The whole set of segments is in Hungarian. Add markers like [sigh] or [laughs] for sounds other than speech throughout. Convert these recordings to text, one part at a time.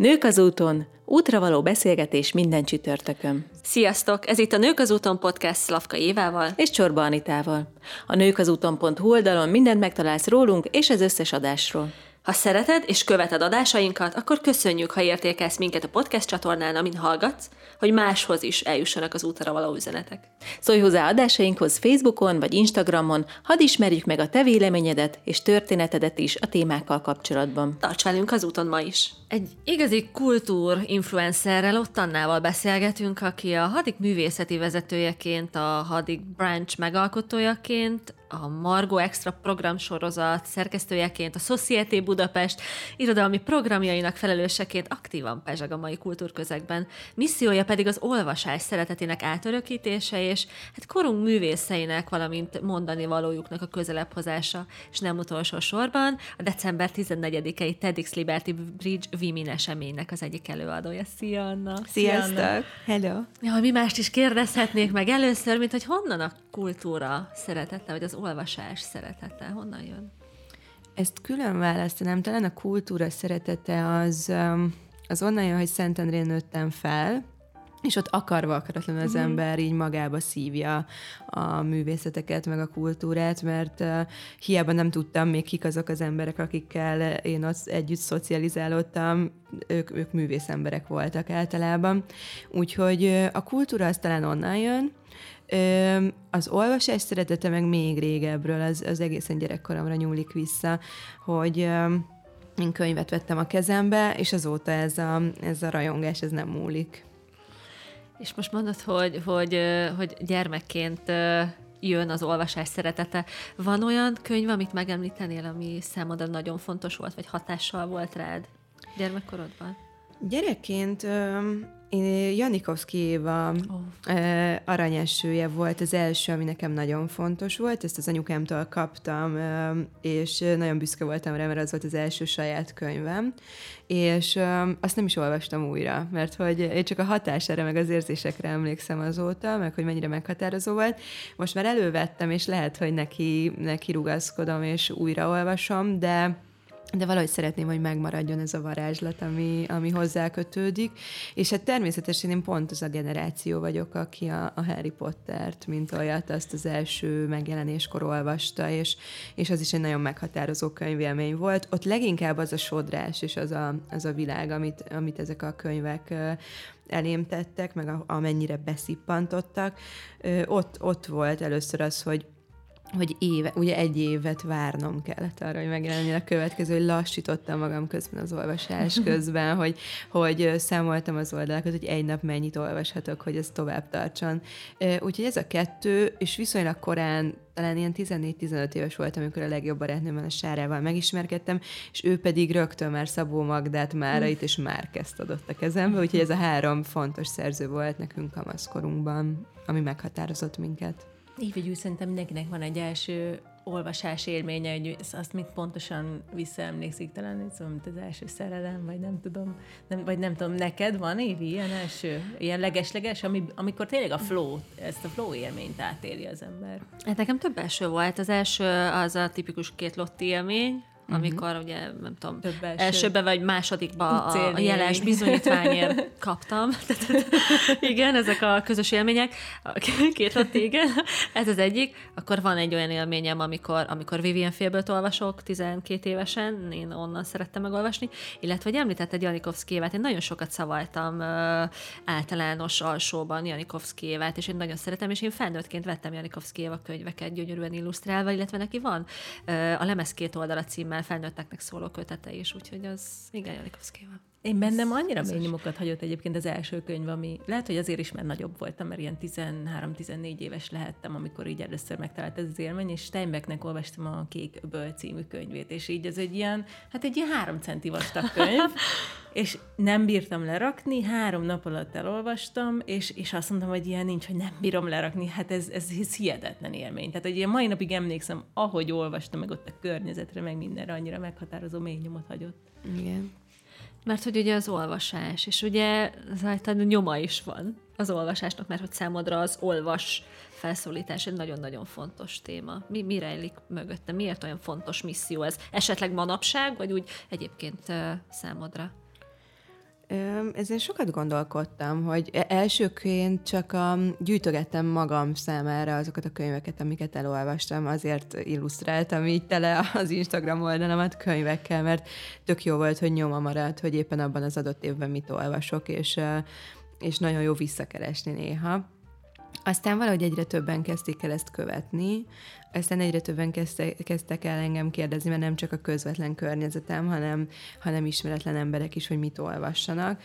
Nők az úton, útra való beszélgetés minden csütörtökön. Sziasztok! Ez itt a Nők az úton podcast Szlavka Évával és Csorba Anitával. A nők az úton.hu oldalon mindent megtalálsz rólunk és az összes adásról. Ha szereted és követed adásainkat, akkor köszönjük, ha értékelsz minket a podcast csatornán, amin hallgatsz, hogy máshoz is eljussanak az útra való üzenetek. Szólj hozzá adásainkhoz Facebookon vagy Instagramon, hadd ismerjük meg a te véleményedet és történetedet is a témákkal kapcsolatban. Tarts velünk az úton ma is! Egy igazi kultúr influencerrel, ott Annával beszélgetünk, aki a Hadik művészeti vezetőjeként, a Hadik branch megalkotójaként, a Margo Extra programsorozat szerkesztőjeként, a Society Budapest irodalmi programjainak felelőseként aktívan pezseg a mai kultúrközegben. Missziója pedig az olvasás szeretetének átörökítése, és hát korunk művészeinek, valamint mondani valójuknak a közelebb hozása, és nem utolsó sorban a december 14-i TEDx Liberty Bridge Women eseménynek az egyik előadója. Szia, Anna! Sziasztok! Hello! Ja, mi mást is kérdezhetnék meg először, mint hogy honnan a kultúra szeretete, vagy az olvasás szeretete, honnan jön? Ezt külön választanám, talán a kultúra szeretete az, um, az onnan jön, hogy Szentendrén nőttem fel, és ott akarva akaratlanul az mm. ember így magába szívja a művészeteket, meg a kultúrát, mert uh, hiába nem tudtam még kik azok az emberek, akikkel én ott együtt szocializálódtam, ők, ők művész emberek voltak általában. Úgyhogy uh, a kultúra az talán onnan jön, az olvasás szeretete meg még régebről, az, az egészen gyerekkoromra nyúlik vissza, hogy én könyvet vettem a kezembe, és azóta ez a, ez a rajongás, ez nem múlik. És most mondod, hogy, hogy, hogy gyermekként jön az olvasás szeretete. Van olyan könyv, amit megemlítenél, ami számodra nagyon fontos volt, vagy hatással volt rád gyermekkorodban? Gyerekként én Janikovszki Éva oh. aranyesője volt az első, ami nekem nagyon fontos volt, ezt az anyukámtól kaptam, és nagyon büszke voltam rá, mert az volt az első saját könyvem, és azt nem is olvastam újra, mert hogy én csak a hatására, meg az érzésekre emlékszem azóta, meg hogy mennyire meghatározó volt. Most már elővettem, és lehet, hogy neki, neki rugaszkodom, és újraolvasom, de de valahogy szeretném, hogy megmaradjon ez a varázslat, ami, ami hozzá kötődik. És hát természetesen én pont az a generáció vagyok, aki a, a Harry Pottert, mint olyat, azt az első megjelenéskor olvasta, és, és az is egy nagyon meghatározó könyvélmény volt. Ott leginkább az a sodrás, és az a, az a világ, amit, amit ezek a könyvek elém tettek, meg a, amennyire beszippantottak. Ott, ott volt először az, hogy hogy éve, ugye egy évet várnom kellett arra, hogy megjelenjen a következő, hogy lassítottam magam közben az olvasás [laughs] közben, hogy, hogy számoltam az oldalakat, hogy egy nap mennyit olvashatok, hogy ez tovább tartson. Úgyhogy ez a kettő, és viszonylag korán talán ilyen 14-15 éves voltam, amikor a legjobb barátnőmmel a Sárával megismerkedtem, és ő pedig rögtön már Szabó Magdát Márait és már kezd adott a kezembe, úgyhogy ez a három fontos szerző volt nekünk kamaszkorunkban, ami meghatározott minket. Így vagy úgy szerintem mindenkinek van egy első olvasás élménye, hogy azt mit pontosan visszaemlékszik talán, szóval, mint az első szerelem, vagy nem tudom, nem, vagy nem tudom, neked van Évi ilyen első, ilyen legesleges, ami, amikor tényleg a flow, ezt a flow élményt átéli az ember? Hát nekem több első volt. Az első az a tipikus két lotti élmény, uh-huh. amikor ugye, nem tudom, Több első. elsőbe vagy másodikba a, a jeles bizonyítványért [laughs] kaptam. [laughs] Igen, ezek a közös élmények. Két ott, igen. Ez az egyik. Akkor van egy olyan élményem, amikor, amikor Vivian Félből olvasok 12 évesen, én onnan szerettem megolvasni, illetve, hogy említetted Janikovszki évet, én nagyon sokat szavaltam általános alsóban Janikovszki évet, és én nagyon szeretem, és én felnőttként vettem Janikovszki éva könyveket gyönyörűen illusztrálva, illetve neki van a lemez két oldala címmel felnőtteknek szóló kötete is, úgyhogy az igen, Janikovszkival. Én bennem annyira mély nyomokat hagyott egyébként az első könyv, ami lehet, hogy azért is, mert nagyobb voltam, mert ilyen 13-14 éves lehettem, amikor így először megtalált ez az élmény, és Steinbecknek olvastam a Kék Öböl című könyvét, és így ez egy ilyen, hát egy ilyen három centi vastag könyv, [laughs] és nem bírtam lerakni, három nap alatt elolvastam, és, és azt mondtam, hogy ilyen nincs, hogy nem bírom lerakni, hát ez, ez, ez hihetetlen élmény. Tehát, hogy ilyen mai napig emlékszem, ahogy olvastam, meg ott a környezetre, meg mindenre annyira meghatározó mély nyomot hagyott. Igen. Mert hogy ugye az olvasás, és ugye az nyoma is van az olvasásnak, mert hogy számodra az olvas felszólítás egy nagyon-nagyon fontos téma. Mi, mi rejlik mögötte? Miért olyan fontos misszió ez? Esetleg manapság, vagy úgy egyébként számodra? Ezen sokat gondolkodtam, hogy e- elsőként csak a, gyűjtögettem magam számára azokat a könyveket, amiket elolvastam, azért illusztráltam így tele az Instagram oldalamat könyvekkel, mert tök jó volt, hogy nyoma maradt, hogy éppen abban az adott évben mit olvasok, és, és nagyon jó visszakeresni néha. Aztán valahogy egyre többen kezdték el ezt követni, aztán egyre többen kezdte, kezdtek el engem kérdezni, mert nem csak a közvetlen környezetem, hanem, hanem ismeretlen emberek is, hogy mit olvassanak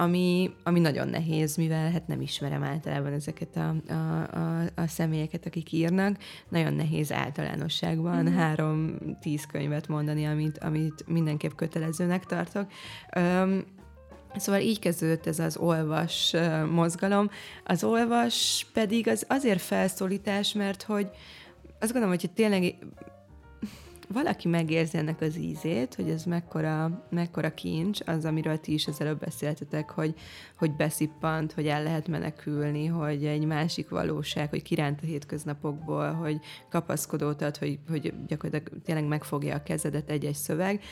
ami, ami nagyon nehéz, mivel hát nem ismerem általában ezeket a, a, a, a személyeket, akik írnak. Nagyon nehéz általánosságban mm. három-tíz könyvet mondani, amit, amit mindenképp kötelezőnek tartok. Um, Szóval így kezdődött ez az olvas mozgalom. Az olvas pedig az azért felszólítás, mert hogy azt gondolom, hogy tényleg valaki megérzi ennek az ízét, hogy ez mekkora, mekkora kincs, az, amiről ti is az előbb beszéltetek, hogy, hogy beszippant, hogy el lehet menekülni, hogy egy másik valóság, hogy kiránt a hétköznapokból, hogy kapaszkodót ad, hogy, hogy gyakorlatilag tényleg megfogja a kezedet egy-egy szöveg,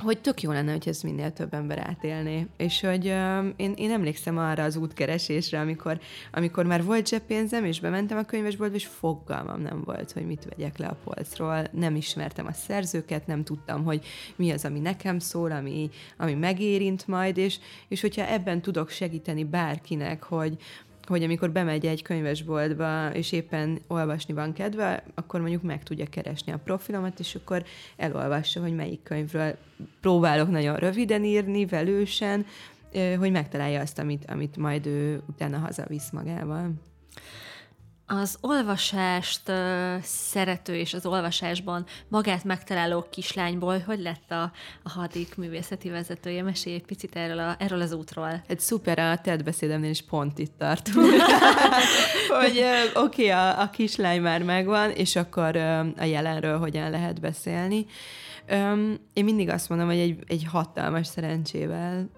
hogy tök jó lenne, hogy ezt minél több ember átélné. És hogy uh, én, én emlékszem arra az útkeresésre, amikor, amikor már volt zseppénzem, és bementem a könyvesboltba, és fogalmam nem volt, hogy mit vegyek le a polcról. Nem ismertem a szerzőket, nem tudtam, hogy mi az, ami nekem szól, ami, ami megérint majd, és, és hogyha ebben tudok segíteni bárkinek, hogy, hogy amikor bemegy egy könyvesboltba, és éppen olvasni van kedve, akkor mondjuk meg tudja keresni a profilomat, és akkor elolvassa, hogy melyik könyvről próbálok nagyon röviden írni, velősen, hogy megtalálja azt, amit, amit majd ő utána hazavisz magával. Az olvasást szerető és az olvasásban magát megtaláló kislányból, hogy lett a, a hadik művészeti vezetője? Mesélj egy picit erről, a, erről az útról. Egy szuper, a TED beszédemnél is pont itt tartunk. [laughs] hogy oké, okay, a, a kislány már megvan, és akkor uh, a jelenről hogyan lehet beszélni. Um, én mindig azt mondom, hogy egy, egy hatalmas szerencsével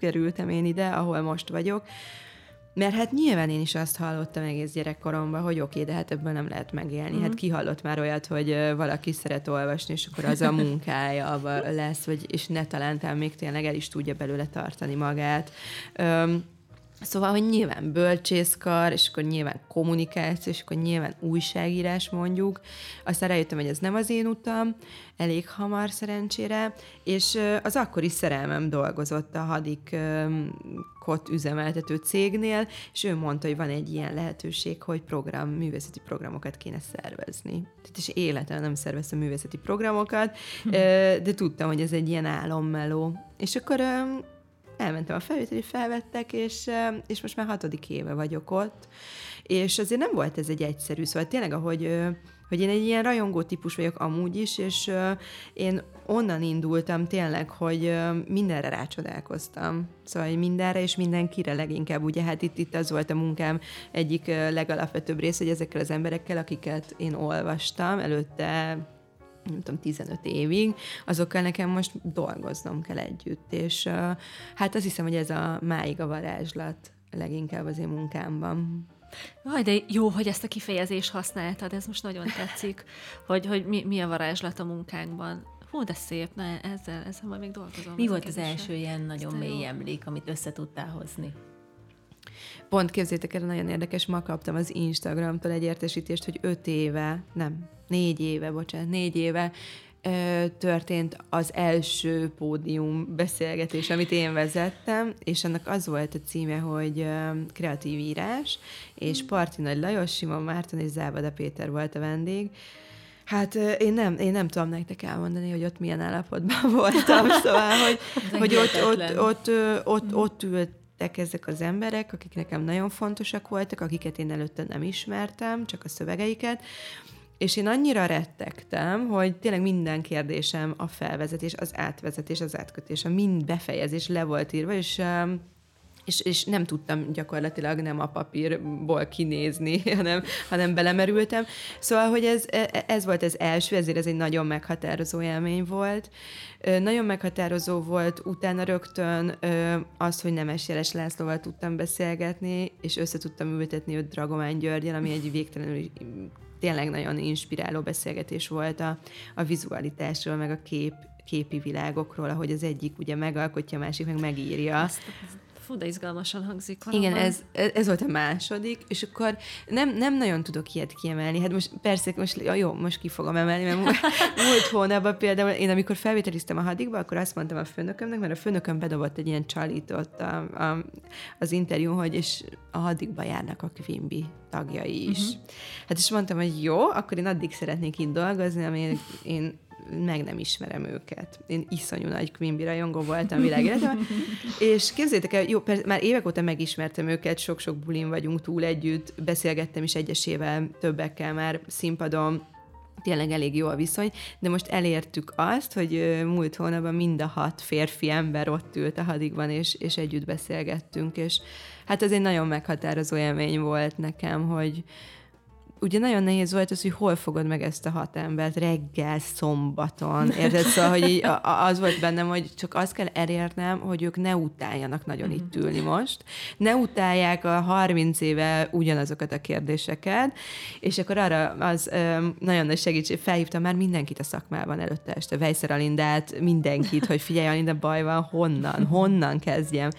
kerültem én ide, ahol most vagyok, mert hát nyilván én is azt hallottam egész gyerekkoromban, hogy oké, de hát ebből nem lehet megélni. Mm. Hát ki hallott már olyat, hogy valaki szeret olvasni, és akkor az a munkája [laughs] lesz, vagy, és ne talán még tényleg el is tudja belőle tartani magát. Um, Szóval, hogy nyilván bölcsészkar, és akkor nyilván kommunikáció, és akkor nyilván újságírás mondjuk. Aztán rájöttem, hogy ez nem az én utam, elég hamar szerencsére, és az akkori szerelmem dolgozott a hadik kot üzemeltető cégnél, és ő mondta, hogy van egy ilyen lehetőség, hogy program, művészeti programokat kéne szervezni. Tehát és életem nem szerveztem művészeti programokat, hm. de tudtam, hogy ez egy ilyen álommeló. És akkor elmentem a felvételi, felvettek, és, és most már hatodik éve vagyok ott, és azért nem volt ez egy egyszerű, szóval tényleg, ahogy hogy én egy ilyen rajongó típus vagyok amúgy is, és én onnan indultam tényleg, hogy mindenre rácsodálkoztam. Szóval mindenre és mindenkire leginkább. Ugye hát itt, itt az volt a munkám egyik legalapvetőbb rész, hogy ezekkel az emberekkel, akiket én olvastam, előtte nem tudom, 15 évig, azokkal nekem most dolgoznom kell együtt, és uh, hát azt hiszem, hogy ez a máig a varázslat leginkább az én munkámban. Aj, de jó, hogy ezt a kifejezést használtad, ez most nagyon tetszik, [laughs] hogy, hogy mi, mi a varázslat a munkánkban. Hú, de szép, na, ezzel, ezzel majd még dolgozom. Mi volt az első ilyen nagyon mély emlék, amit össze tudtál hozni? Pont képzétek el, nagyon érdekes, ma kaptam az Instagramtól egy értesítést, hogy öt éve, nem, négy éve, bocsánat, négy éve történt az első pódium beszélgetés, amit én vezettem, és annak az volt a címe, hogy kreatív írás, és Parti Nagy Lajos, Simon Márton és Zábada Péter volt a vendég, Hát én nem, én nem tudom nektek elmondani, hogy ott milyen állapotban [laughs] voltam, szóval, hogy, hogy ott, ott, ott, ott, ott ült lettek ezek az emberek, akik nekem nagyon fontosak voltak, akiket én előtte nem ismertem, csak a szövegeiket, és én annyira rettegtem, hogy tényleg minden kérdésem a felvezetés, az átvezetés, az átkötés, a mind befejezés le volt írva, és um, és, és nem tudtam gyakorlatilag nem a papírból kinézni, [laughs] hanem, hanem belemerültem. Szóval, hogy ez, e, ez volt az első, ezért ez egy nagyon meghatározó élmény volt. Nagyon meghatározó volt utána rögtön az, hogy Nemes Jeles Lászlóval tudtam beszélgetni, és össze ültetni őt Dragomány Györgyel, ami egy végtelenül tényleg nagyon inspiráló beszélgetés volt a, a vizualitásról, meg a kép képi világokról, ahogy az egyik ugye megalkotja, a másik meg megírja. Azt, Fú, de izgalmasan hangzik. Valóban. Igen, ez, ez volt a második, és akkor nem, nem nagyon tudok ilyet kiemelni. Hát most persze, most jó, most ki fogom emelni, mert múlt [laughs] hónapban például én amikor felvételiztem a hadigba, akkor azt mondtam a főnökömnek, mert a főnököm bedobott egy ilyen csalított a, a, az interjú, hogy és a hadigba járnak a Quimby tagjai is. Uh-huh. Hát és mondtam, hogy jó, akkor én addig szeretnék itt dolgozni, amíg én meg nem ismerem őket. Én iszonyú nagy Quimby rajongó voltam világéletemben. [laughs] és képzeljétek el, jó, persze, már évek óta megismertem őket, sok-sok bulin vagyunk túl együtt, beszélgettem is egyesével, többekkel már színpadon, tényleg elég jó a viszony, de most elértük azt, hogy múlt hónapban mind a hat férfi ember ott ült a hadigban, és, és együtt beszélgettünk, és hát ez egy nagyon meghatározó élmény volt nekem, hogy, ugye nagyon nehéz volt az, hogy hol fogod meg ezt a hat embert reggel, szombaton, érted? Szóval, hogy így az volt bennem, hogy csak azt kell elérnem, hogy ők ne utáljanak nagyon itt mhm. ülni most, ne utálják a 30 éve ugyanazokat a kérdéseket, és akkor arra az nagyon nagy segítség, felhívtam már mindenkit a szakmában előtte este, Vejszer Alindát, mindenkit, hogy figyelj, Alinda, baj van, honnan, honnan kezdjem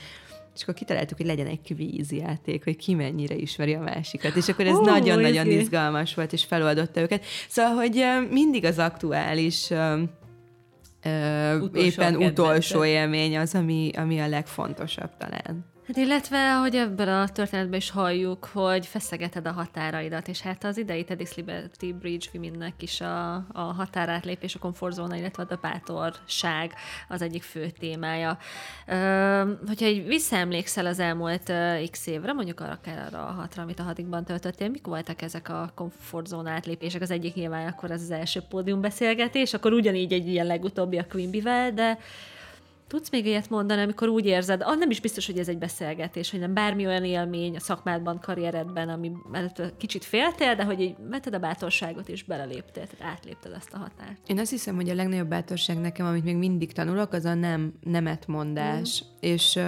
és akkor kitaláltuk, hogy legyen egy kvízjáték, hogy ki mennyire ismeri a másikat. És akkor ez oh, nagyon-nagyon oh, izgalmas volt, és feloldotta őket. Szóval, hogy mindig az aktuális utolsó éppen utolsó élmény az, ami, ami a legfontosabb talán. Hát illetve, hogy ebben a történetben is halljuk, hogy feszegeted a határaidat, és hát az idei TEDx Liberty Bridge Womennek is a, a határátlépés, a komfortzóna, illetve a bátorság az egyik fő témája. Ö, hogyha egy visszaemlékszel az elmúlt uh, x évre, mondjuk arra kell arra a hatra, amit a hadikban töltöttél, mik voltak ezek a komfortzóna átlépések? Az egyik nyilván akkor az az első pódiumbeszélgetés, akkor ugyanígy egy ilyen legutóbbi a Quimby-vel, de Tudsz még ilyet mondani, amikor úgy érzed, ah, nem is biztos, hogy ez egy beszélgetés, hogy nem bármi olyan élmény a szakmádban, karrieredben, ami mellett kicsit féltél, de hogy így vetted a bátorságot és beleléptél, tehát átlépted ezt a határt. Én azt hiszem, hogy a legnagyobb bátorság nekem, amit még mindig tanulok, az a nem, nemet mondás. Mm. És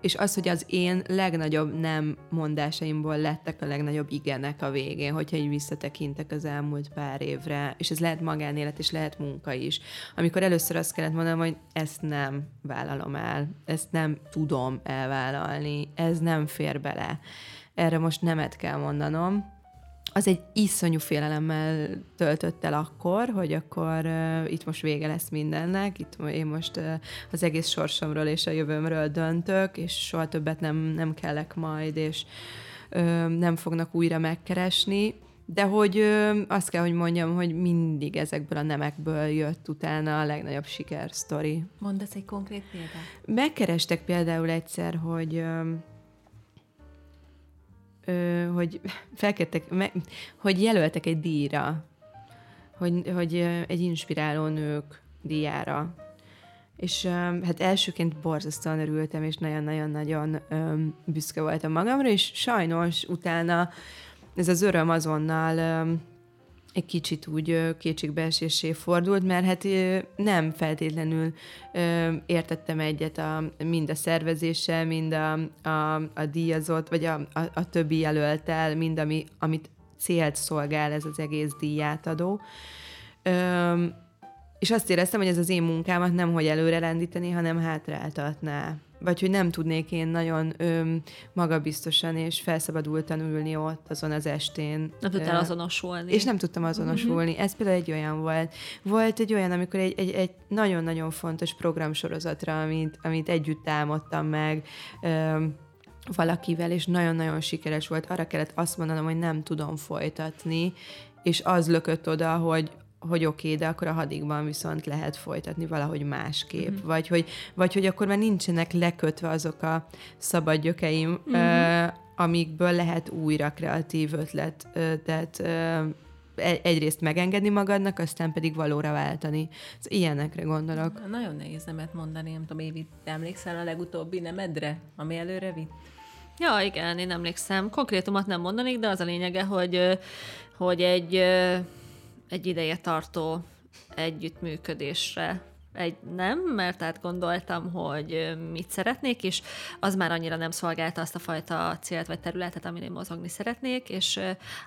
és az, hogy az én legnagyobb nem mondásaimból lettek a legnagyobb igenek a végén, hogyha így visszatekintek az elmúlt pár évre, és ez lehet magánélet, és lehet munka is. Amikor először azt kellett mondanom, hogy ezt nem vállalom el, ezt nem tudom elvállalni, ez nem fér bele. Erre most nemet kell mondanom, az egy iszonyú félelemmel töltött el akkor, hogy akkor uh, itt most vége lesz mindennek, itt én most uh, az egész sorsomról és a jövőmről döntök, és soha többet nem, nem kellek majd, és uh, nem fognak újra megkeresni, de hogy ö, azt kell, hogy mondjam, hogy mindig ezekből a nemekből jött utána a legnagyobb sikersztori. Mondasz egy konkrét példát? Megkerestek például egyszer, hogy ö, hogy felkértek, hogy jelöltek egy díjra, hogy, hogy egy inspiráló nők díjára. És hát elsőként borzasztóan örültem, és nagyon-nagyon-nagyon büszke voltam magamra, és sajnos utána ez az öröm azonnal egy kicsit úgy kétségbeesésé fordult, mert hát nem feltétlenül értettem egyet a, mind a szervezéssel, mind a, a, a díjazott, vagy a, a, a többi jelöltel, mind ami, amit célt szolgál ez az egész díjátadó. És azt éreztem, hogy ez az én munkámat nem hogy előre lendíteni, hanem hátráltatná vagy hogy nem tudnék én nagyon öm, magabiztosan és felszabadultan ülni ott azon az estén. Nem tudtál azonosulni. És nem tudtam azonosulni. Mm-hmm. Ez például egy olyan volt. Volt egy olyan, amikor egy, egy, egy nagyon-nagyon fontos programsorozatra, amit, amit együtt támadtam meg, öm, valakivel, és nagyon-nagyon sikeres volt. Arra kellett azt mondanom, hogy nem tudom folytatni, és az lökött oda, hogy hogy oké, okay, de akkor a hadigban viszont lehet folytatni valahogy másképp. Mm-hmm. Vagy, hogy, vagy hogy akkor már nincsenek lekötve azok a szabad gyökeim, mm-hmm. uh, amikből lehet újra kreatív ötlet, tehát uh, egyrészt megengedni magadnak, aztán pedig valóra váltani. Ez ilyenekre gondolok. Nagyon nehéz nemet mondani, nem tudom, Évi, emlékszel a legutóbbi nemedre, ami előre vitt? Ja, igen, én emlékszem. Konkrétumot nem mondanék, de az a lényege, hogy, hogy egy egy ideje tartó együttműködésre egy nem, mert átgondoltam, hogy mit szeretnék, és az már annyira nem szolgálta azt a fajta célt vagy területet, amin én mozogni szeretnék, és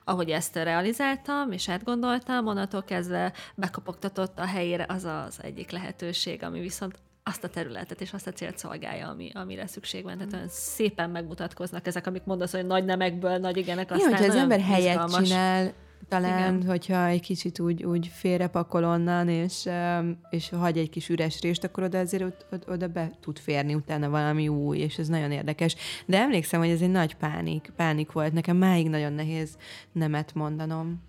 ahogy ezt realizáltam, és átgondoltam, onnantól kezdve bekopogtatott a helyére az az egyik lehetőség, ami viszont azt a területet és azt a célt szolgálja, ami, amire szükség van. Tehát olyan szépen megmutatkoznak ezek, amik mondasz, hogy nagy nemekből nagy igenek, aztán ja, hogyha az ember helyet izgalmas. csinál, talán, Igen. hogyha egy kicsit úgy, úgy félrepakol onnan, és, és hagy egy kis üres részt, akkor oda azért oda, be tud férni utána valami új, és ez nagyon érdekes. De emlékszem, hogy ez egy nagy pánik, pánik volt. Nekem máig nagyon nehéz nemet mondanom.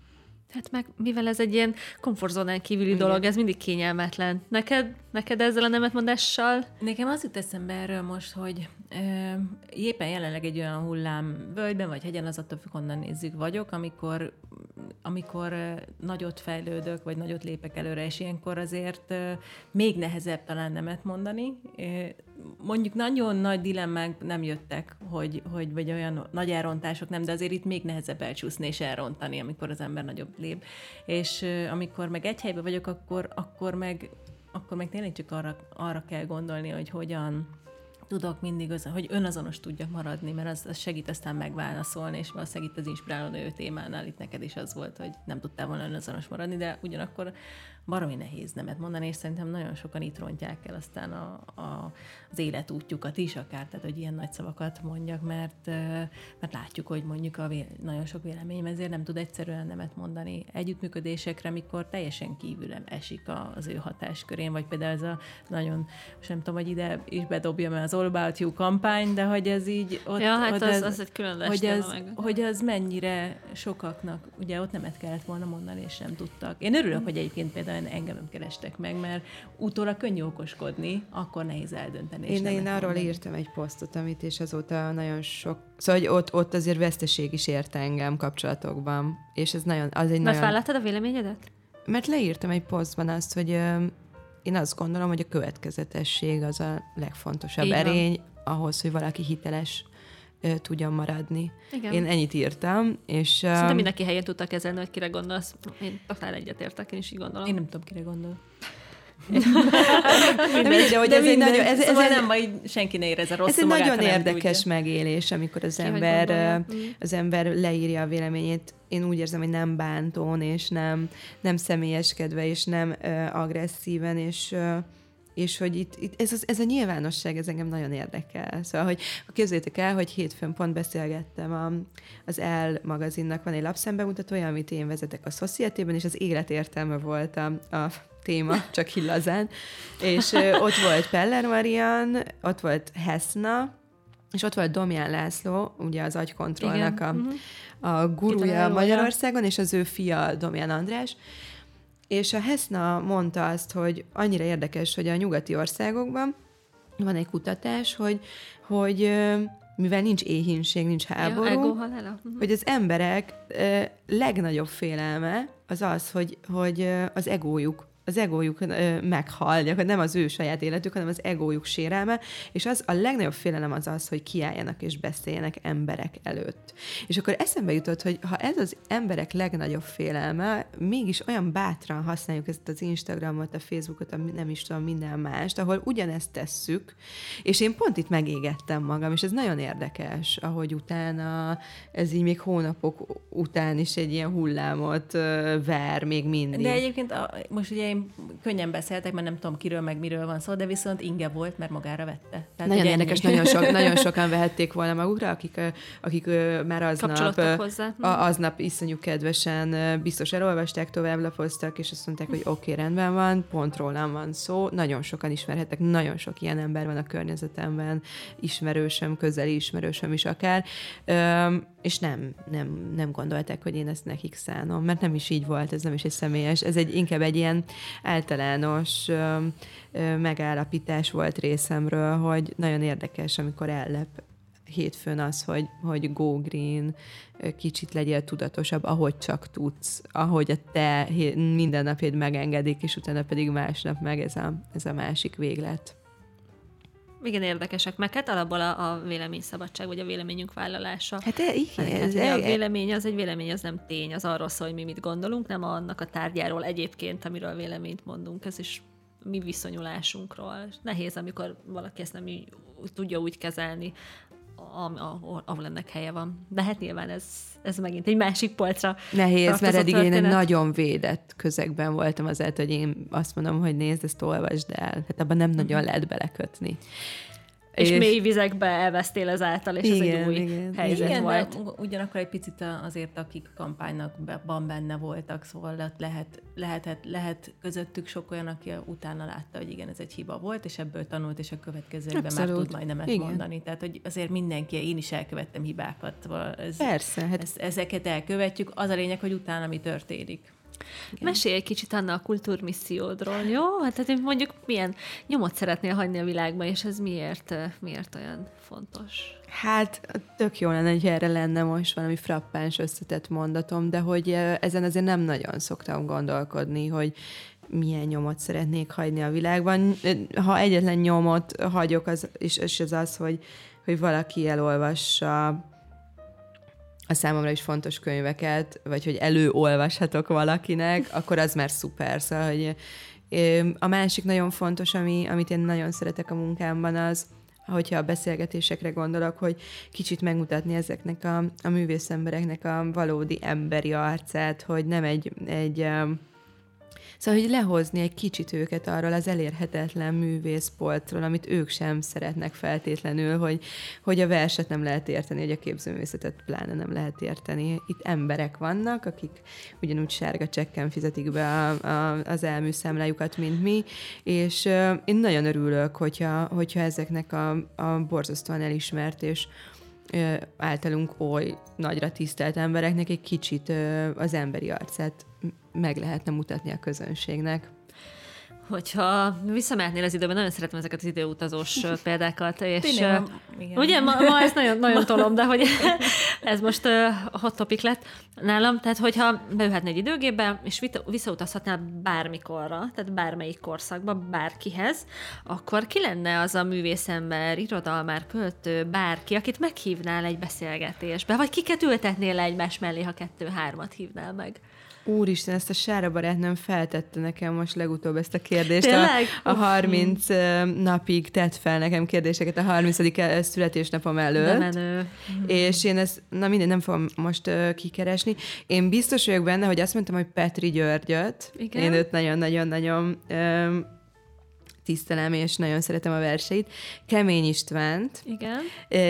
Hát meg mivel ez egy ilyen komfortzónán kívüli Igen. dolog, ez mindig kényelmetlen. Neked, neked ezzel a nemetmondással? Nekem az jut eszembe erről most, hogy ö, éppen jelenleg egy olyan hullám völgyben, vagy hegyen, az attól függ, honnan nézzük vagyok, amikor, amikor nagyot fejlődök, vagy nagyot lépek előre, és ilyenkor azért ö, még nehezebb talán nemet mondani. Mondjuk nagyon nagy dilemmák nem jöttek, hogy, hogy vagy olyan nagy elrontások nem, de azért itt még nehezebb elcsúszni és elrontani, amikor az ember nagyobb lép. És amikor meg egy helyben vagyok, akkor, akkor meg akkor meg tényleg csak arra, arra kell gondolni, hogy hogyan tudok mindig, az, hogy önazonos tudjak maradni, mert az, az segít aztán megválaszolni, és valószínűleg itt az inspiráló nő témánál itt neked is az volt, hogy nem tudtál volna önazonos maradni, de ugyanakkor baromi nehéz nemet mondani, és szerintem nagyon sokan itt rontják el aztán a, a, az életútjukat is akár, tehát hogy ilyen nagy szavakat mondjak, mert, mert látjuk, hogy mondjuk a véle, nagyon sok vélemény ezért nem tud egyszerűen nemet mondani együttműködésekre, mikor teljesen kívülem esik az ő hatáskörén, vagy például ez a nagyon, sem tudom, hogy ide is bedobja, mert az All About You kampány, de hogy ez így ott, ja, hát ott az, ez, az egy különleges hogy ez, meg. hogy az mennyire sokaknak, ugye ott nemet kellett volna mondani, és nem tudtak. Én örülök, hogy egyébként például egyszerűen engem nem kerestek meg, mert utólag könnyű okoskodni, akkor nehéz eldönteni. Én, én arról mondani. írtam egy posztot, amit és azóta nagyon sok, szóval hogy ott, ott azért veszteség is érte engem kapcsolatokban, és ez nagyon, az egy Mert nagyon... a véleményedet? Mert leírtam egy posztban azt, hogy ö, én azt gondolom, hogy a következetesség az a legfontosabb Így erény van. ahhoz, hogy valaki hiteles tudjon maradni. Igen. Én ennyit írtam, és... Szerintem um, mindenki helyén tudta kezelni, hogy kire gondolsz. Én totál egyetértek, én is így gondolom. Én nem tudom, kire gondol. [laughs] mindegy, de hogy ez egy nagyon, ez, szóval ez nem, majd senki ne érezze rosszul Ez egy magát, nagyon érdekes tudja. megélés, amikor az Ki, ember, mm. az ember leírja a véleményét. Én úgy érzem, hogy nem bántón, és nem, nem személyeskedve, és nem uh, agresszíven, és uh, és hogy itt, itt ez, az, ez a nyilvánosság, ez engem nagyon érdekel. Szóval, hogy képzeljétek el, hogy hétfőn pont beszélgettem a, az El magazinnak van egy lapszembemutatója, amit én vezetek a society és az életértelme volt a, a téma, csak hillazán. És ö, ott volt Peller Marian, ott volt Hesna, és ott volt Domján László, ugye az agykontrollnak a, mhm. a gurúja Magyarországon, és az ő fia Domján András, és a Hesna mondta azt, hogy annyira érdekes, hogy a nyugati országokban van egy kutatás, hogy, hogy mivel nincs éhínség, nincs háború, ja, uh-huh. hogy az emberek legnagyobb félelme az az, hogy, hogy az egójuk az egójuk meghal, hogy nem az ő saját életük, hanem az egójuk sérelme, és az a legnagyobb félelem az az, hogy kiálljanak és beszéljenek emberek előtt. És akkor eszembe jutott, hogy ha ez az emberek legnagyobb félelme, mégis olyan bátran használjuk ezt az Instagramot, a Facebookot, a nem is tudom, minden mást, ahol ugyanezt tesszük, és én pont itt megégettem magam, és ez nagyon érdekes, ahogy utána ez így még hónapok után is egy ilyen hullámot ver még mindig. De egyébként a, most ugye én könnyen beszéltek, mert nem tudom kiről meg miről van szó, de viszont Inge volt, mert magára vette. Tehát nagyon érdekes, nagyon, sok, [laughs] nagyon sokan vehették volna magukra, akik, akik már aznap, hozzá. aznap iszonyú kedvesen biztos elolvasták, továbblapoztak, és azt mondták, hogy oké, okay, rendben van, pont rólam van szó. Nagyon sokan ismerhetek, nagyon sok ilyen ember van a környezetemben, ismerősöm, közeli ismerősöm is akár, és nem, nem, nem gondolták, hogy én ezt nekik szánom, mert nem is így volt, ez nem is egy személyes, ez egy inkább egy ilyen általános megállapítás volt részemről, hogy nagyon érdekes, amikor ellep hétfőn az, hogy, hogy go green, kicsit legyél tudatosabb, ahogy csak tudsz, ahogy a te mindennapjét megengedik, és utána pedig másnap meg ez a, ez a másik véglet igen érdekesek, meg hát alapból a, a véleményszabadság, vagy a véleményünk vállalása. Hát igen. Hát, ez, a vélemény az egy vélemény, az nem tény, az arról szól, hogy mi mit gondolunk, nem annak a tárgyáról egyébként, amiről véleményt mondunk. Ez is mi viszonyulásunkról. Nehéz, amikor valaki ezt nem így, tudja úgy kezelni, ahol, ahol ennek helye van. De hát nyilván ez, ez megint egy másik polcra. Nehéz, mert eddig történet. én egy nagyon védett közegben voltam azért, hogy én azt mondom, hogy nézd, ezt olvasd el. Hát abban nem nagyon uh-huh. lehet belekötni. És, és mély vizekbe elvesztél ezáltal, és igen, ez egy új igen. helyzet igen, volt. De ugyanakkor egy picit azért, akik kampánynak benne voltak, szóval lehet, lehetett, lehet közöttük sok olyan, aki utána látta, hogy igen, ez egy hiba volt, és ebből tanult, és a következőben már tud majd nemet igen. mondani. Tehát, hogy azért mindenki, én is elkövettem hibákat. Szóval ez, Persze. Hát... Ez, ezeket elkövetjük. Az a lényeg, hogy utána mi történik. Igen. Mesélj egy kicsit Anna a kultúrmissziódról, jó? Hát tehát mondjuk milyen nyomot szeretnél hagyni a világban, és ez miért, miért olyan fontos? Hát tök jó lenne, hogy erre lenne most valami frappáns összetett mondatom, de hogy ezen azért nem nagyon szoktam gondolkodni, hogy milyen nyomot szeretnék hagyni a világban. Ha egyetlen nyomot hagyok, az, és, és az az, hogy, hogy valaki elolvassa a számomra is fontos könyveket, vagy hogy előolvashatok valakinek, akkor az már szuper. Szóval, hogy a másik nagyon fontos, ami, amit én nagyon szeretek a munkámban, az, hogyha a beszélgetésekre gondolok, hogy kicsit megmutatni ezeknek a, a művészembereknek a valódi emberi arcát, hogy nem egy, egy Szóval, hogy lehozni egy kicsit őket arról az elérhetetlen művészpoltról, amit ők sem szeretnek feltétlenül, hogy, hogy a verset nem lehet érteni, hogy a képzőművészetet pláne nem lehet érteni. Itt emberek vannak, akik ugyanúgy sárga csekken fizetik be a, a, az elműszámlájukat, mint mi, és uh, én nagyon örülök, hogyha, hogyha ezeknek a, a borzasztóan elismert és általunk oly nagyra tisztelt embereknek egy kicsit az emberi arcát meg lehetne mutatni a közönségnek. Hogyha visszamehetnél az időben, nagyon szeretem ezeket az időutazós [laughs] példákat, és Tényleg, igen. ugye ma, ma ezt nagyon, nagyon tolom, de hogy [laughs] ez most uh, hot topic lett nálam, tehát hogyha beülhetne egy időgépbe, és visszautazhatnál bármikorra, tehát bármelyik korszakba, bárkihez, akkor ki lenne az a művészember, irodalmár, költő, bárki, akit meghívnál egy beszélgetésbe, vagy kiket ültetnél le egymás mellé, ha kettő-hármat hívnál meg? Úristen, ezt a Sára barátnőm feltette nekem most legutóbb ezt a kérdést. Tényleg? A, a 30 uh, napig tett fel nekem kérdéseket a 30. születésnapom előtt. De menő. És én ezt, na minden, nem fogom most uh, kikeresni. Én biztos vagyok benne, hogy azt mondtam, hogy Petri Györgyöt. Igen? Én őt nagyon-nagyon-nagyon um, tisztelem, és nagyon szeretem a verseit. Kemény Istvánt. Igen.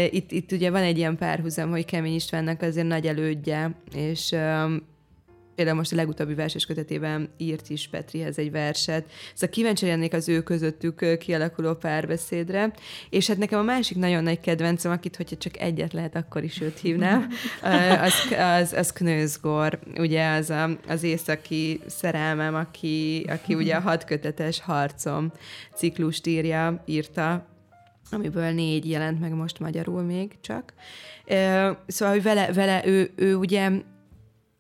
Itt, itt ugye van egy ilyen párhuzam, hogy Kemény Istvánnak azért nagy elődje, és um, például most a legutóbbi verses kötetében írt is Petrihez egy verset. Szóval kíváncsi lennék az ő közöttük kialakuló párbeszédre. És hát nekem a másik nagyon nagy kedvencem, akit, hogyha csak egyet lehet, akkor is őt hívnám, [laughs] az, az, az Knőzgor, ugye az a, az északi szerelmem, aki, aki ugye a hatkötetes harcom ciklust írja, írta, amiből négy jelent meg most magyarul még csak. Szóval, hogy vele, vele ő, ő ugye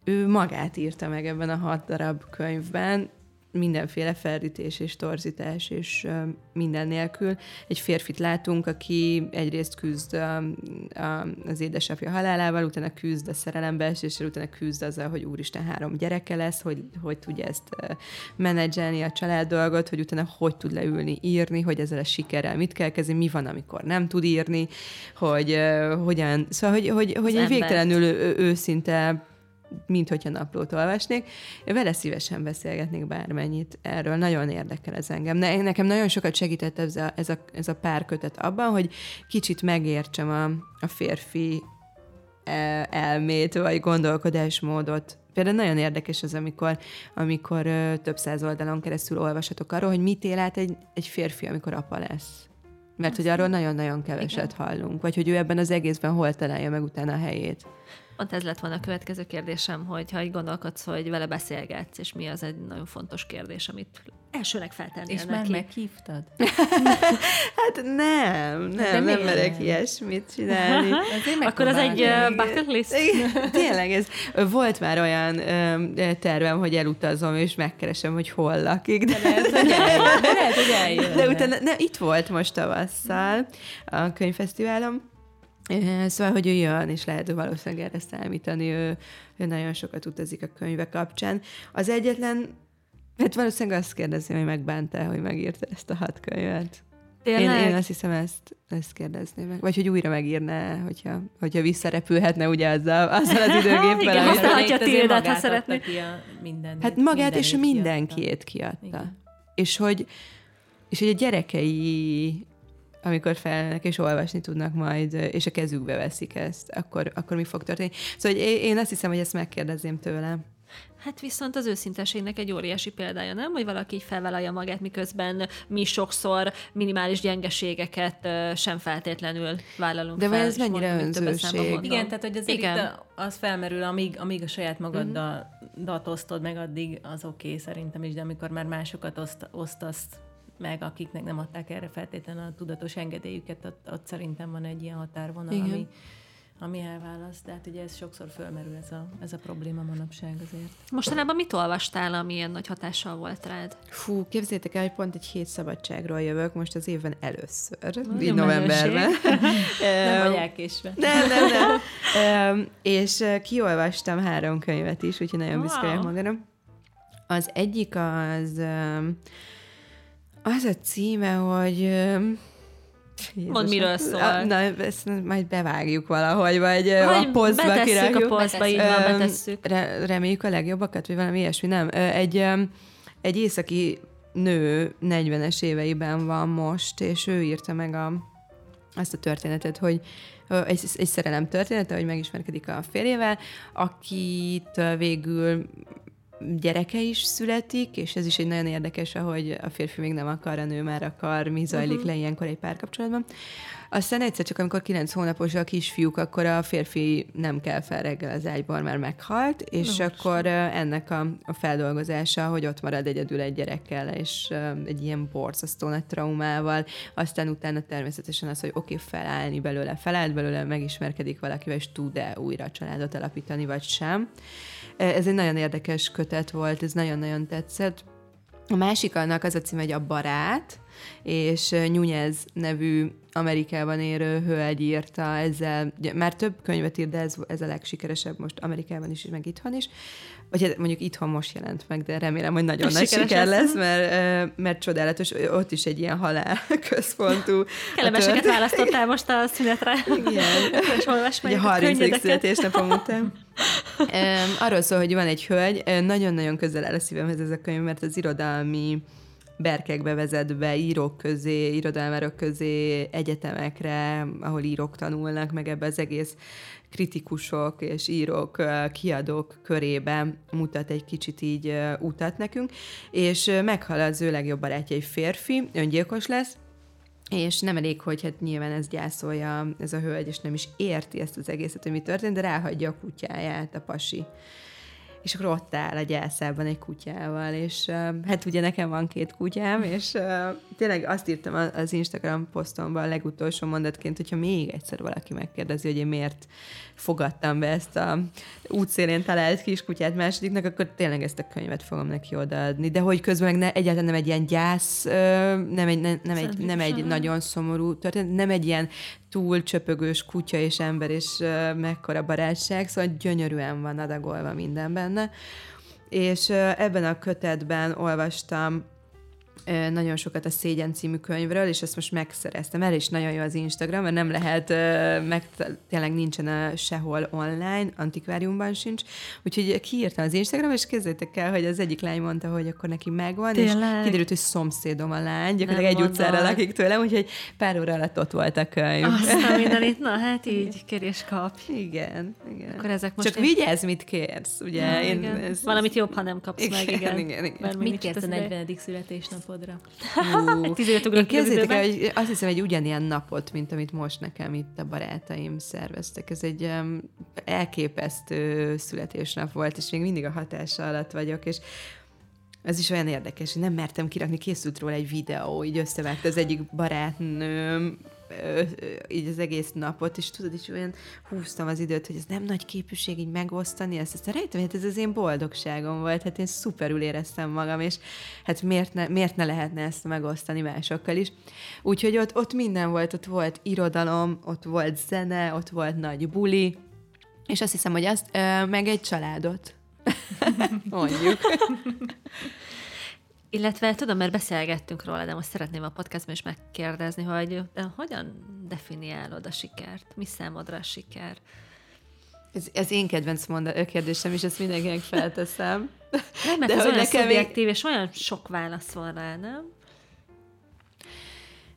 ő magát írta meg ebben a hat darab könyvben, mindenféle ferdítés és torzítás és minden nélkül. Egy férfit látunk, aki egyrészt küzd az édesapja halálával, utána küzd a szerelembeeséssel, utána küzd azzal, hogy úristen három gyereke lesz, hogy, hogy tudja ezt menedzselni a család dolgot, hogy utána hogy tud leülni, írni, hogy ezzel a sikerrel mit kell kezdeni, mi van, amikor nem tud írni, hogy hogyan, szóval, hogy, hogy, hogy egy végtelenül őszinte mint hogyha naplót olvasnék. Vele szívesen beszélgetnék bármennyit erről. Nagyon érdekel ez engem. Ne, nekem nagyon sokat segített ez a, ez a, ez a párkötet abban, hogy kicsit megértsem a, a férfi e, elmét, vagy gondolkodásmódot. Például nagyon érdekes az, amikor, amikor több száz oldalon keresztül olvashatok arról, hogy mit él át egy, egy férfi, amikor apa lesz. Mert hogy arról nagyon-nagyon keveset Igen. hallunk, vagy hogy ő ebben az egészben hol találja meg utána a helyét. Pont ez lett volna a következő kérdésem, hogy ha így gondolkodsz, hogy vele beszélgetsz, és mi az egy nagyon fontos kérdés, amit elsőnek feltennél És neki. már meghívtad? [laughs] hát nem, nem, nem merek ilyesmit csinálni. [laughs] Akkor az egy uh, bucket list? [laughs] Tényleg, ez volt már olyan uh, tervem, hogy elutazom, és megkeresem, hogy hol lakik. De, de lehet, hogy eljön. De, lehet, hogy eljön. de utána, ne, itt volt most tavasszal a könyvfesztiválon, Szóval, hogy ő jön, és lehet valószínűleg erre számítani, ő, ő nagyon sokat utazik a könyve kapcsán. Az egyetlen Hát valószínűleg azt kérdezi, hogy megbánta, hogy megírta ezt a hat könyvet. Én, én azt hiszem, ezt, ezt kérdezném meg. Vagy hogy újra megírná, hogyha, hogyha visszarepülhetne ugye azzal, azzal az [laughs] időgéppel. Igen, használhatja tiédet, ha szeretné. Minden, hát magát minden és mindenkiét kiadta. kiadta. És hogy, és hogy a gyerekei amikor felelnek és olvasni tudnak majd, és a kezükbe veszik ezt, akkor, akkor mi fog történni. Szóval hogy én azt hiszem, hogy ezt megkérdezném tőle. Hát viszont az őszinteségnek egy óriási példája, nem? Hogy valaki így felvállalja magát, miközben mi sokszor minimális gyengeségeket sem feltétlenül vállalunk De fel. ez mennyire önzőség. Igen, tehát hogy azért Igen. Itt az felmerül, amíg, amíg a saját magaddal uh-huh. osztod meg, addig az oké okay, szerintem is, de amikor már másokat oszt, osztasz meg, akiknek nem adták erre feltétlenül a tudatos engedélyüket, ott, ott szerintem van egy ilyen határvonal, Igen. ami ami elválaszt, de hát ugye ez sokszor fölmerül ez a, ez a probléma manapság azért. Mostanában mit olvastál, ami ilyen nagy hatással volt rád? Fú, képzétek el, hogy pont egy hét szabadságról jövök most az évben először, így novemberben. [laughs] nem vagy elkésve. Nem, nem, nem. [laughs] és kiolvastam három könyvet is, úgyhogy nagyon büszke vagyok magamra. Az egyik az az a címe, hogy Jézus, Mondd, miről szól. Na, ezt majd bevágjuk valahogy, vagy hogy a posztba kirágjuk. a posztba, így van, betesszük. Re- reméljük a legjobbakat, vagy valami ilyesmi, nem? Egy, egy északi nő 40-es éveiben van most, és ő írta meg a, azt a történetet, hogy egy, egy szerelem története, hogy megismerkedik a férjével, akit végül gyereke is születik, és ez is egy nagyon érdekes, ahogy a férfi még nem akar, a nő már akar, mi zajlik uh-huh. le ilyenkor egy párkapcsolatban. Aztán egyszer csak, amikor kilenc hónapos a kisfiúk, akkor a férfi nem kell fel reggel az ágyból, mert meghalt, és Nos. akkor ennek a, a feldolgozása, hogy ott marad egyedül egy gyerekkel, és egy ilyen borzasztó nagy traumával, aztán utána természetesen az, hogy oké, okay, felállni belőle, felállt belőle, megismerkedik valakivel, és tud-e újra családot alapítani, vagy sem. Ez egy nagyon érdekes kötet volt, ez nagyon-nagyon tetszett. A másik annak az a cím, hogy a barát, és Nunez nevű Amerikában érő hölgy írta ezzel, már több könyvet írt, de ez, ez a legsikeresebb most Amerikában is, meg itthon is. Vagy hát mondjuk itthon most jelent meg, de remélem, hogy nagyon nagy siker lesz, mert, mert csodálatos, ott is egy ilyen halál [laughs] központú. Kellemeseket választottál most a szünetre. Igen. [laughs] És olvas meg a 30. születésnapom után. [laughs] Arról szól, hogy van egy hölgy, nagyon-nagyon közel áll a szívemhez ez a könyv, mert az irodalmi berkekbe vezet be írók közé, irodalmárok közé, egyetemekre, ahol írók tanulnak, meg ebbe az egész kritikusok és írók, kiadók körébe mutat egy kicsit így utat nekünk, és meghal az ő legjobb barátja egy férfi, öngyilkos lesz, és nem elég, hogy hát nyilván ez gyászolja ez a hölgy, és nem is érti ezt az egészet, hogy mi történt, de ráhagyja a kutyáját, a pasi és akkor ott áll a gyászában egy kutyával, és hát ugye nekem van két kutyám, és tényleg azt írtam az Instagram posztomban a legutolsó mondatként, hogyha még egyszer valaki megkérdezi, hogy én miért fogadtam be ezt a útszélén talált kiskutyát másodiknak, akkor tényleg ezt a könyvet fogom neki odaadni. De hogy közben meg ne, egyáltalán nem egy ilyen gyász, nem egy, nem, nem egy, nem egy nagyon szomorú történet, nem egy ilyen túl csöpögős kutya és ember, és mekkora barátság, szóval gyönyörűen van adagolva minden benne. És ebben a kötetben olvastam nagyon sokat a Szégyen című könyvről, és ezt most megszereztem. El is nagyon jó az Instagram, mert nem lehet, meg tényleg nincsen a sehol online, antikváriumban sincs. Úgyhogy kiírtam az Instagram, és kezdjétek el, hogy az egyik lány mondta, hogy akkor neki megvan, tényleg? és kiderült, hogy szomszédom a lány, gyakorlatilag egy utcára lakik tőlem, úgyhogy pár óra alatt ott volt a könyv. Aztán [laughs] mindenit, na hát így kérés kap. Igen, igen. Akkor ezek most Csak én... vigyázz, mit kérsz, ugye? Ja, én, igen. Ez, Valamit jobb, ha nem kapsz igen, meg, igen. igen, igen. mit kérsz a 40. születésnapod? Napodra. Én képzeljétek el, hogy azt hiszem, egy ugyanilyen napot, mint amit most nekem itt a barátaim szerveztek. Ez egy um, elképesztő születésnap volt, és még mindig a hatása alatt vagyok, és ez is olyan érdekes, hogy nem mertem kirakni, készült róla egy videó, így összevágta az egyik barátnőm, így az egész napot, és tudod, is olyan húztam az időt, hogy ez nem nagy képűség így megosztani ezt, rájöttem, hogy hát ez az én boldogságom volt, hát én szuperül éreztem magam, és hát miért ne, miért ne lehetne ezt megosztani másokkal is. Úgyhogy ott, ott minden volt, ott volt irodalom, ott volt zene, ott volt nagy buli, és azt hiszem, hogy azt, meg egy családot. [laughs] Mondjuk. [laughs] Illetve tudom, mert beszélgettünk róla, de most szeretném a podcastban is megkérdezni, hogy de hogyan definiálod a sikert? Mi számodra a siker? Ez, ez én kedvenc monda, kérdésem, és ezt mindenkinek felteszem. Nem, mert de ez olyan szubjektív, még... és olyan sok válasz van rá, nem?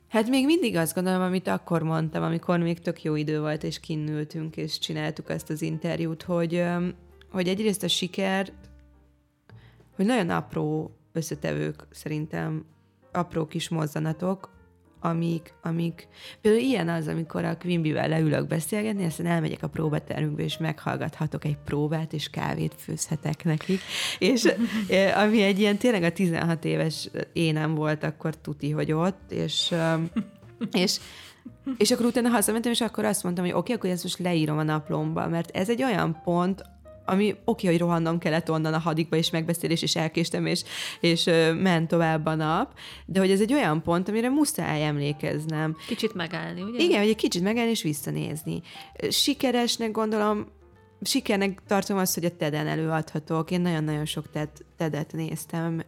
Hát még mindig azt gondolom, amit akkor mondtam, amikor még tök jó idő volt, és kinnültünk, és csináltuk ezt az interjút, hogy, hogy egyrészt a siker, hogy nagyon apró összetevők szerintem, apró kis mozzanatok, amik, amik, például ilyen az, amikor a Quimby-vel leülök beszélgetni, aztán elmegyek a próbatermünkbe, és meghallgathatok egy próbát, és kávét főzhetek nekik, és [laughs] ami egy ilyen tényleg a 16 éves énem volt, akkor tuti, hogy ott, és, és és akkor utána hazamentem, és akkor azt mondtam, hogy oké, okay, akkor ezt most leírom a naplomba, mert ez egy olyan pont, ami oké, hogy rohannom kellett onnan a hadikba, és megbeszélés, és elkéstem, és, és ment tovább a nap, de hogy ez egy olyan pont, amire muszáj emlékeznem. Kicsit megállni, ugye? Igen, hogy egy kicsit megállni, és visszanézni. Sikeresnek gondolom, sikernek tartom azt, hogy a TED-en előadhatok. Én nagyon-nagyon sok TED, TED-et néztem.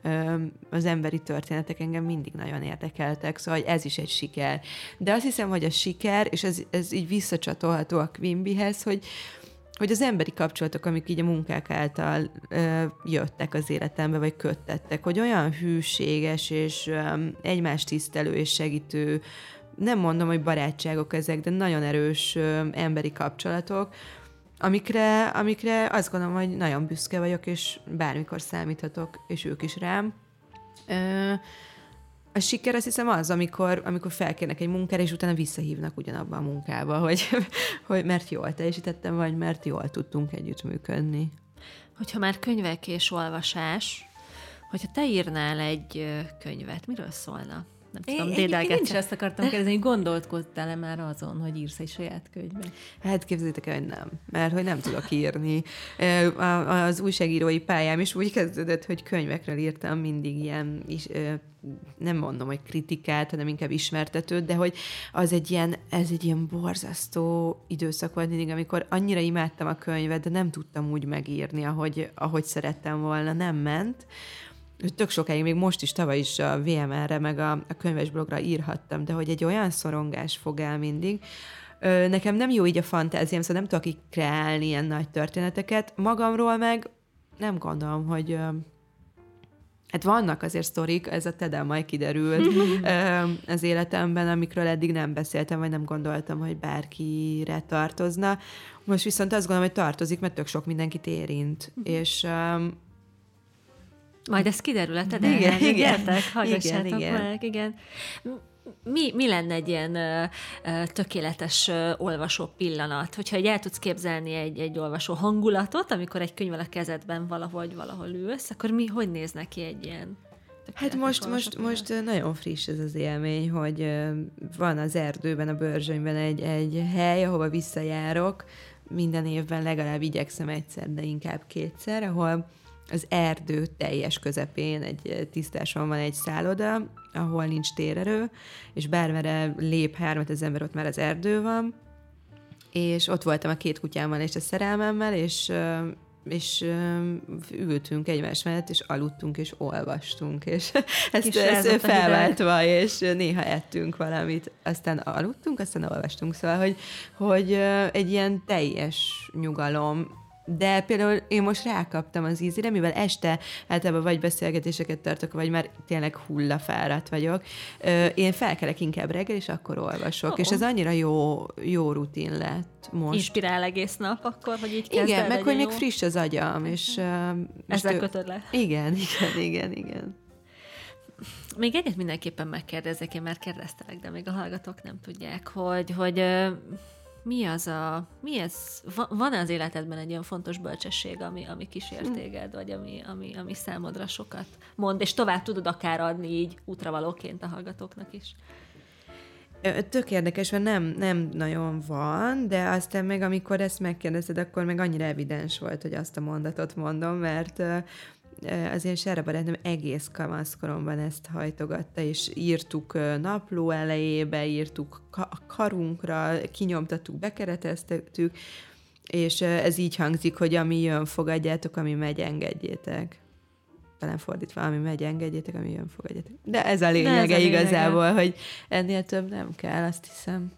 Az emberi történetek engem mindig nagyon érdekeltek, szóval ez is egy siker. De azt hiszem, hogy a siker, és ez, ez így visszacsatolható a Quimbyhez, hogy, hogy az emberi kapcsolatok, amik így a munkák által ö, jöttek az életembe, vagy köttettek, hogy olyan hűséges és ö, egymást tisztelő és segítő, nem mondom, hogy barátságok ezek, de nagyon erős ö, emberi kapcsolatok, amikre, amikre azt gondolom, hogy nagyon büszke vagyok, és bármikor számíthatok, és ők is rám. Ö, a siker azt hiszem az, amikor, amikor felkérnek egy munkára, és utána visszahívnak ugyanabba a munkába, hogy, [laughs] hogy mert jól teljesítettem, vagy mert jól tudtunk együttműködni. Hogyha már könyvek és olvasás, hogyha te írnál egy könyvet, miről szólna? Nem tudom, én, dédelgetsz. Én is azt akartam [laughs] kérdezni, hogy gondolkodtál-e már azon, hogy írsz egy saját könyvet? Hát képzeljétek el, hogy nem, mert hogy nem tudok írni. Az újságírói pályám is úgy kezdődött, hogy könyvekről írtam mindig ilyen is, nem mondom, hogy kritikát, hanem inkább ismertetőt, de hogy az egy ilyen, ez egy ilyen borzasztó időszak volt mindig, amikor annyira imádtam a könyvet, de nem tudtam úgy megírni, ahogy, ahogy szerettem volna, nem ment tök sokáig, még most is, tavaly is a VMR-re, meg a, a könyvesblogra írhattam, de hogy egy olyan szorongás fog el mindig, nekem nem jó így a fantáziám, szóval nem tudok így kreálni ilyen nagy történeteket. Magamról meg nem gondolom, hogy Hát vannak azért sztorik, ez a tedel majd kiderült [laughs] az életemben, amikről eddig nem beszéltem, vagy nem gondoltam, hogy bárkire tartozna. Most viszont azt gondolom, hogy tartozik, mert tök sok mindenkit érint. Uh-huh. És um, majd ez kiderül a TED igen, igen, igen, igen. igen. Mi, mi lenne egy ilyen ö, ö, tökéletes ö, olvasó pillanat? Hogyha egy el tudsz képzelni egy, egy olvasó hangulatot, amikor egy könyvvel a kezedben valahogy valahol ülsz, akkor mi, hogy néz neki egy ilyen Hát most, most, most nagyon friss ez az élmény, hogy van az erdőben, a bőrzsönyben egy, egy hely, ahova visszajárok, minden évben legalább igyekszem egyszer, de inkább kétszer, ahol az erdő teljes közepén egy tisztáson van egy szálloda, ahol nincs térerő, és bármere lép hármat az ember, ott már az erdő van, és ott voltam a két kutyámmal és a szerelmemmel, és és ültünk egymás mellett, és aludtunk, és olvastunk, és [laughs] ezt, ezt felváltva, és néha ettünk valamit, aztán aludtunk, aztán olvastunk, szóval, hogy, hogy egy ilyen teljes nyugalom, de például én most rákaptam az ízire, mivel este általában vagy beszélgetéseket tartok, vagy már tényleg hullafáradt vagyok. Én felkelek inkább reggel, és akkor olvasok. Oh. És ez annyira jó, jó rutin lett most. Inspirál egész nap akkor, hogy így Igen, meg hogy még friss az agyam, és... Uh, Ezzel ő... kötöd le. Igen, igen, igen, igen. Még egyet mindenképpen megkérdezek, én már kérdeztelek, de még a hallgatók nem tudják, hogy, hogy mi az a, mi ez, van-e az életedben egy olyan fontos bölcsesség, ami, ami kísér hm. téged, vagy ami, ami, ami számodra sokat mond, és tovább tudod akár adni így útravalóként a hallgatóknak is? Tök érdekes, mert nem, nem nagyon van, de aztán meg amikor ezt megkérdezed, akkor meg annyira evidens volt, hogy azt a mondatot mondom, mert az én Sára barátom egész kamaszkoromban ezt hajtogatta, és írtuk napló elejébe, írtuk a karunkra, kinyomtattuk, bekereteztettük, és ez így hangzik, hogy ami jön, fogadjátok, ami megy, engedjétek. talán fordítva, ami megy, engedjétek, ami jön, fogadjatok. De ez a lényege, ez a lényege. igazából, hogy ennél több nem kell, azt hiszem.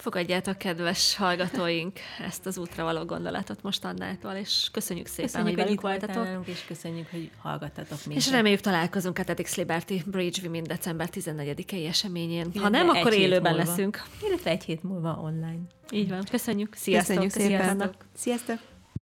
Fogadjátok, kedves hallgatóink, ezt az útra való gondolatot most Annától, és köszönjük szépen, köszönjük, hogy velünk voltatok. és köszönjük, hogy hallgattatok minket. És reméljük találkozunk a TEDx Liberty Bridge Women december 14-i eseményén. Ha nem, akkor élőben múlva. leszünk. Illetve egy hét múlva online. Így van. Köszönjük. Sziasztok. Köszönjük szépen. Sziasztok. Sziasztok.